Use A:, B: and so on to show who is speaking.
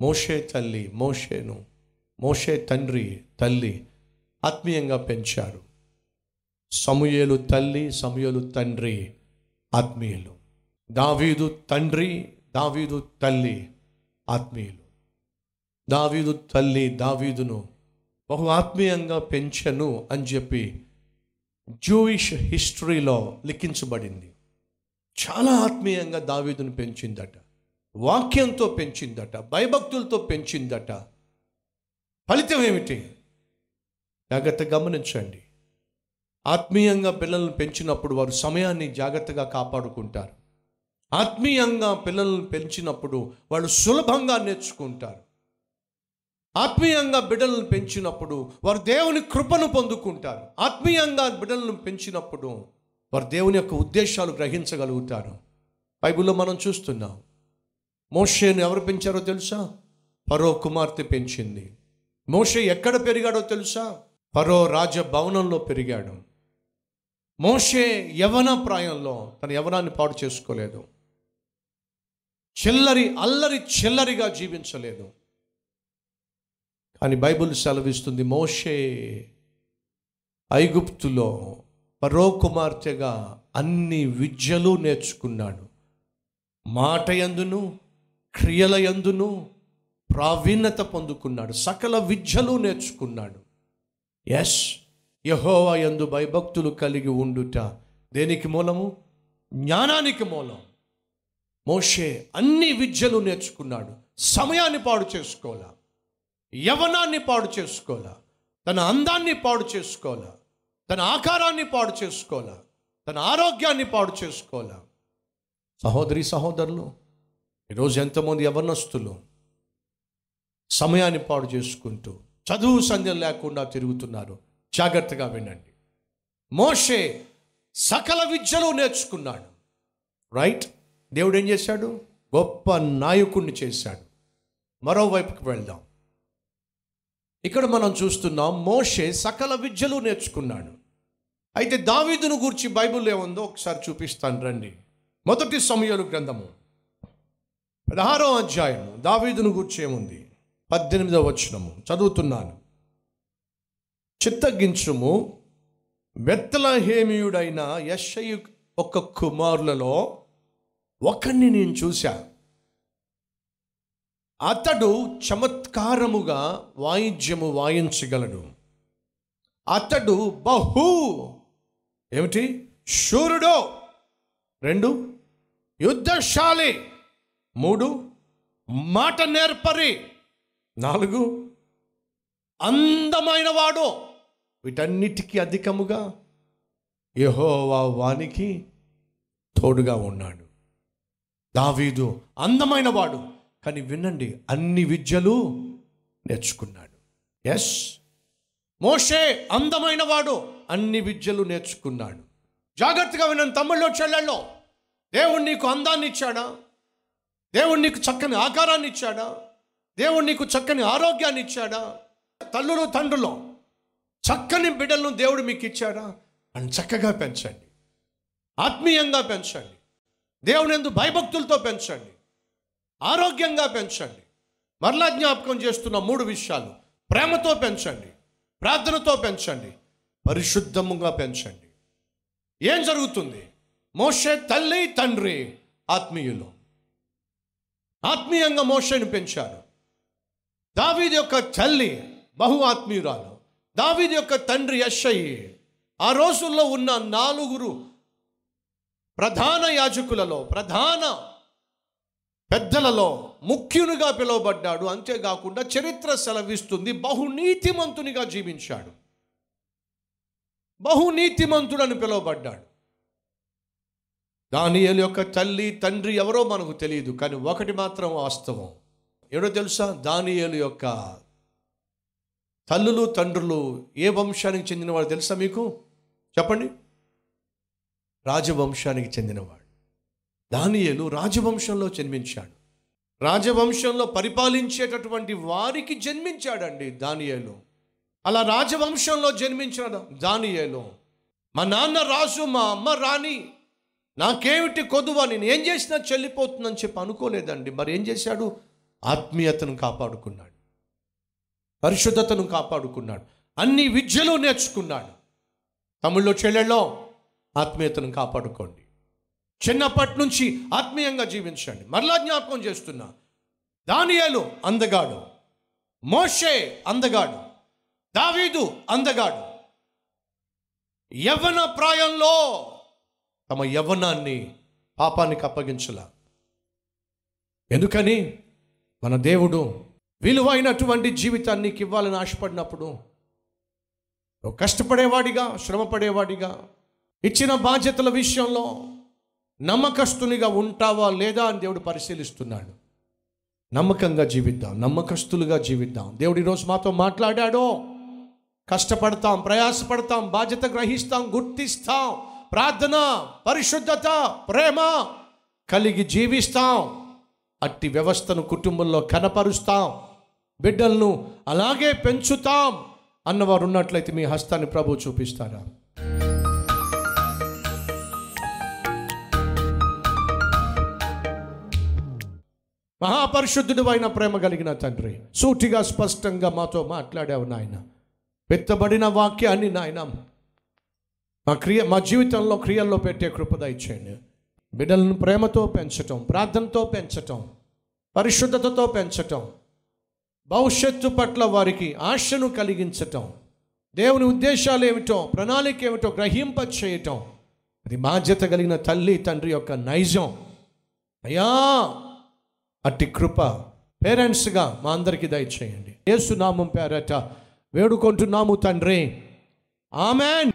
A: మోషే తల్లి మోషేను మోషే తండ్రి తల్లి ఆత్మీయంగా పెంచారు. సమూయేలు తల్లి సమూయేలు తండ్రి ఆత్మీయులు. దావీదు తండ్రి దావీదు తల్లి ఆత్మీయులు. దావీదు తల్లి దావీదును బహు ఆత్మీయంగా పెంచను అని చెప్పి జూయిష్ హిస్టరీలో లిఖించబడింది. చాలా ఆత్మీయంగా దావీదును పెంచిందట. వాక్యంతో పెంచిందట భయభక్తులతో పెంచిందట. ఫలితం ఏమిటి? జాగ్రత్త గమనించండి. ఆత్మీయంగా పిల్లలను పెంచినప్పుడు వారు సమయాన్ని జాగ్రత్తగా కాపాడుకుంటారు. ఆత్మీయంగా పిల్లలను పెంచినప్పుడు వాళ్ళు సులభంగా నేర్చుకుంటారు. ఆత్మీయంగా బిడ్డలను పెంచినప్పుడు వారు దేవుని కృపను పొందుకుంటారు. ఆత్మీయంగా బిడ్డలను పెంచినప్పుడు వారు దేవుని యొక్క ఉద్దేశాలు గ్రహించగలుగుతారు. బైబిల్లో మనం చూస్తున్నాం మోషేను ఎవరు పెంచారో తెలుసా? పరో కుమార్తె పెంచింది. మోషే ఎక్కడ పెరిగాడో తెలుసా? పరో రాజ భవనంలో పెరిగాడు. మోషే యవన ప్రాయంలో తన యవనాన్ని పాడు చేసుకోలేదు. చిల్లరి అల్లరి చిల్లరిగా జీవించలేదు. కానీ బైబిల్ సెలవిస్తుంది మోషే ఐగుప్తులో పరో కుమార్తెగా అన్ని విద్యలు నేర్చుకున్నాడు. మాట ఎందును? క్రియల యందును ప్రావీణ్యత పొందుకున్నాడు. సకల విద్యలు నేర్చుకున్నాడు. ఎస్ యహోవా యందు భయభక్తులు కలిగి ఉండుట దేనికి మూలము? జ్ఞానానికి మూలం. మోషే అన్ని విద్యలు నేర్చుకున్నాడు. సమయాన్ని పాడు చేసుకోవాలా. యవనాన్ని పాడు చేసుకోవాలా. తన అందాన్ని పాడు చేసుకోవాలా. తన ఆకారాన్ని పాడు చేసుకోవాలా. తన ఆరోగ్యాన్ని పాడు చేసుకోవాలా. సహోదరి సహోదరులు ఈరోజు ఎంతమంది యవనస్తులు సమయాన్ని పాడు చేసుకుంటూ చదువు సంధ్యం లేకుండా తిరుగుతున్నారు. జాగ్రత్తగా వినండి. మోషే సకల విద్యలు నేర్చుకున్నాడు. రైట్? దేవుడు ఏం చేశాడు? గొప్ప నాయకుణ్ణి చేశాడు. మరోవైపుకి వెళ్దాం. ఇక్కడ మనం చూస్తున్నాం మోషే సకల విద్యలు నేర్చుకున్నాడు. అయితే దావీదును గూర్చి బైబిల్ ఏముందో ఒకసారి చూపిస్తాను రండి. మొదటి సమయాలు గ్రంథము. పదహారో అధ్యాయము. దావీదును గూర్చేముంది పద్దెనిమిదవ వచనము. చదువుతున్నాను. చిత్తగించుము వెత్తలహేమియుడైన యశయు ఒక కుమారులలో ఒకరిని నేను చూశా. అతడు చమత్కారముగా వాయిద్యము వాయించగలడు. అతడు బహు ఏమిటి? శూరుడు. రెండు యుద్ధశాలి. మూడు మాట నేర్పరి. నాలుగు అందమైన వాడు వీటన్నిటికీ అధికముగా యహోవా వానికి తోడుగా ఉన్నాడు. దావీదు అందమైన వాడు కానీ వినండి అన్ని విద్యలు నేర్చుకున్నాడు. ఎస్ మోషే అందమైన వాడు అన్ని విద్యలు నేర్చుకున్నాడు. జాగ్రత్తగా వినండి తమ్ముళ్ళు చెల్లెళ్ళు. దేవుడు నీకు అందాన్ని ఇచ్చాడా? దేవుడు నీకు చక్కని ఆకారాన్ని ఇచ్చాడా? దేవుడు నీకు చక్కని ఆరోగ్యాన్ని ఇచ్చాడా? తల్లులు తండ్రులు చక్కని బిడ్డలను దేవుడు మీకు ఇచ్చాడా? అని చక్కగా పెంచండి. ఆత్మీయంగా పెంచండి. దేవుని ఎందు భయభక్తులతో పెంచండి. ఆరోగ్యంగా పెంచండి. మరలా జ్ఞాపకం చేస్తున్న మూడు విషయాలు. ప్రేమతో పెంచండి. ప్రార్థనతో పెంచండి. పరిశుద్ధముగా పెంచండి. ఏం జరుగుతుంది? మోషే తల్లి తండ్రి ఆత్మీయులు. ఆత్మీయంగా మోషేని పెంచారు దావీది యొక్క తల్లి బహు ఆత్మీయురాలు. దావీది యొక్క తండ్రి యషయి ఆ రోజుల్లో ఉన్న నాలుగురు ప్రధాన యాజకులలో ప్రధాన పెద్దలలో ముఖ్యునిగా పిలువబడ్డాడు. అంతేకాకుండా చరిత్ర సెలవిస్తుంది. బహునీతిమంతునిగా జీవించాడు. బహునీతిమంతుడని పిలువబడ్డాడు. దానియేలు యొక్క తల్లి తండ్రి ఎవరో మనకు తెలియదు కానీ ఒకటి మాత్రం వాస్తవం. ఎవరో తెలుసా? దానియేలు యొక్క తల్లులు తండ్రులు ఏ వంశానికి చెందినవాడు తెలుసా మీకు? చెప్పండి. రాజవంశానికి చెందినవాడు. దానియేలు రాజవంశంలో జన్మించాడు. రాజవంశంలో పరిపాలించేటటువంటి వారికి జన్మించాడండి దానియేలు. అలా రాజవంశంలో జన్మించిన దానియేలు. మా నాన్న రాజు మా అమ్మ రాణి నాకేమిటి కొదువ? నేను ఏం చేసినా చెల్లిపోతుందని చెప్పి అనుకోలేదండి. మరి ఏం చేశాడు? ఆత్మీయతను కాపాడుకున్నాడు. పరిశుద్ధతను కాపాడుకున్నాడు. అన్ని విద్యలు నేర్చుకున్నాడు. తమిళ్ళో చెల్లెళ్ళో ఆత్మీయతను కాపాడుకోండి. చిన్నప్పటి నుంచి ఆత్మీయంగా జీవించండి. మరలా జ్ఞాపకం చేస్తున్నా. దానియాలు అందగాడు. మోషే అందగాడు. దావీదు అందగాడు. యవ్వన ప్రాయంలో తమ యవ్వనాన్ని పాపానికి అప్పగించలా. ఎందుకని? మన దేవుడు విలువైనటువంటి జీవితాన్ని ఇవ్వాలని ఆశపడినప్పుడు నువ్వు కష్టపడేవాడిగా శ్రమపడేవాడిగా ఇచ్చిన బాధ్యతల విషయంలో నమ్మకస్తునిగా ఉంటావా లేదా అని దేవుడు పరిశీలిస్తున్నాడు. నమ్మకంగా జీవిద్దాం నమ్మకస్తులుగా జీవిద్దాం. దేవుడు ఈరోజు మాతో మాట్లాడాడో. కష్టపడతాం ప్రయాసపడతాం బాధ్యత గ్రహిస్తాం గుర్తిస్తాం. ప్రార్థన పరిశుద్ధత ప్రేమ కలిగి జీవిస్తాం. అట్టి వ్యవస్థను కుటుంబంలో కనపరుస్తాం. బిడ్డలను అలాగే పెంచుతాం అన్నవారు ఉన్నట్లయితే మీ హస్తాన్ని ప్రభు చూపిస్తారా? మహాపరిశుద్ధుడు అయిన ప్రేమ కలిగిన తండ్రి సూటిగా స్పష్టంగా మాతో మాట్లాడావు నాయన. పెత్తబడిన వాక్యాన్ని నాయన మా క్రియ మా జీవితంలో క్రియల్లో పెట్టే కృప దయచేయండి. బిడ్డలను ప్రేమతో పెంచటం ప్రార్థనతో పెంచటం పరిశుద్ధతతో పెంచటం భవిష్యత్తు పట్ల వారికి ఆశను కలిగించటం దేవుని ఉద్దేశాలు ఏమిటో ప్రణాళిక ఏమిటో గ్రహింప చేయటం అది బాధ్యత కలిగిన తల్లి తండ్రి యొక్క నైజం. అయ్యా అట్టి కృప పేరెంట్స్గా మా అందరికీ దయచేయండి. ఏసునామం పేరట వేడుకుంటున్నాము తండ్రి. ఆమెన్.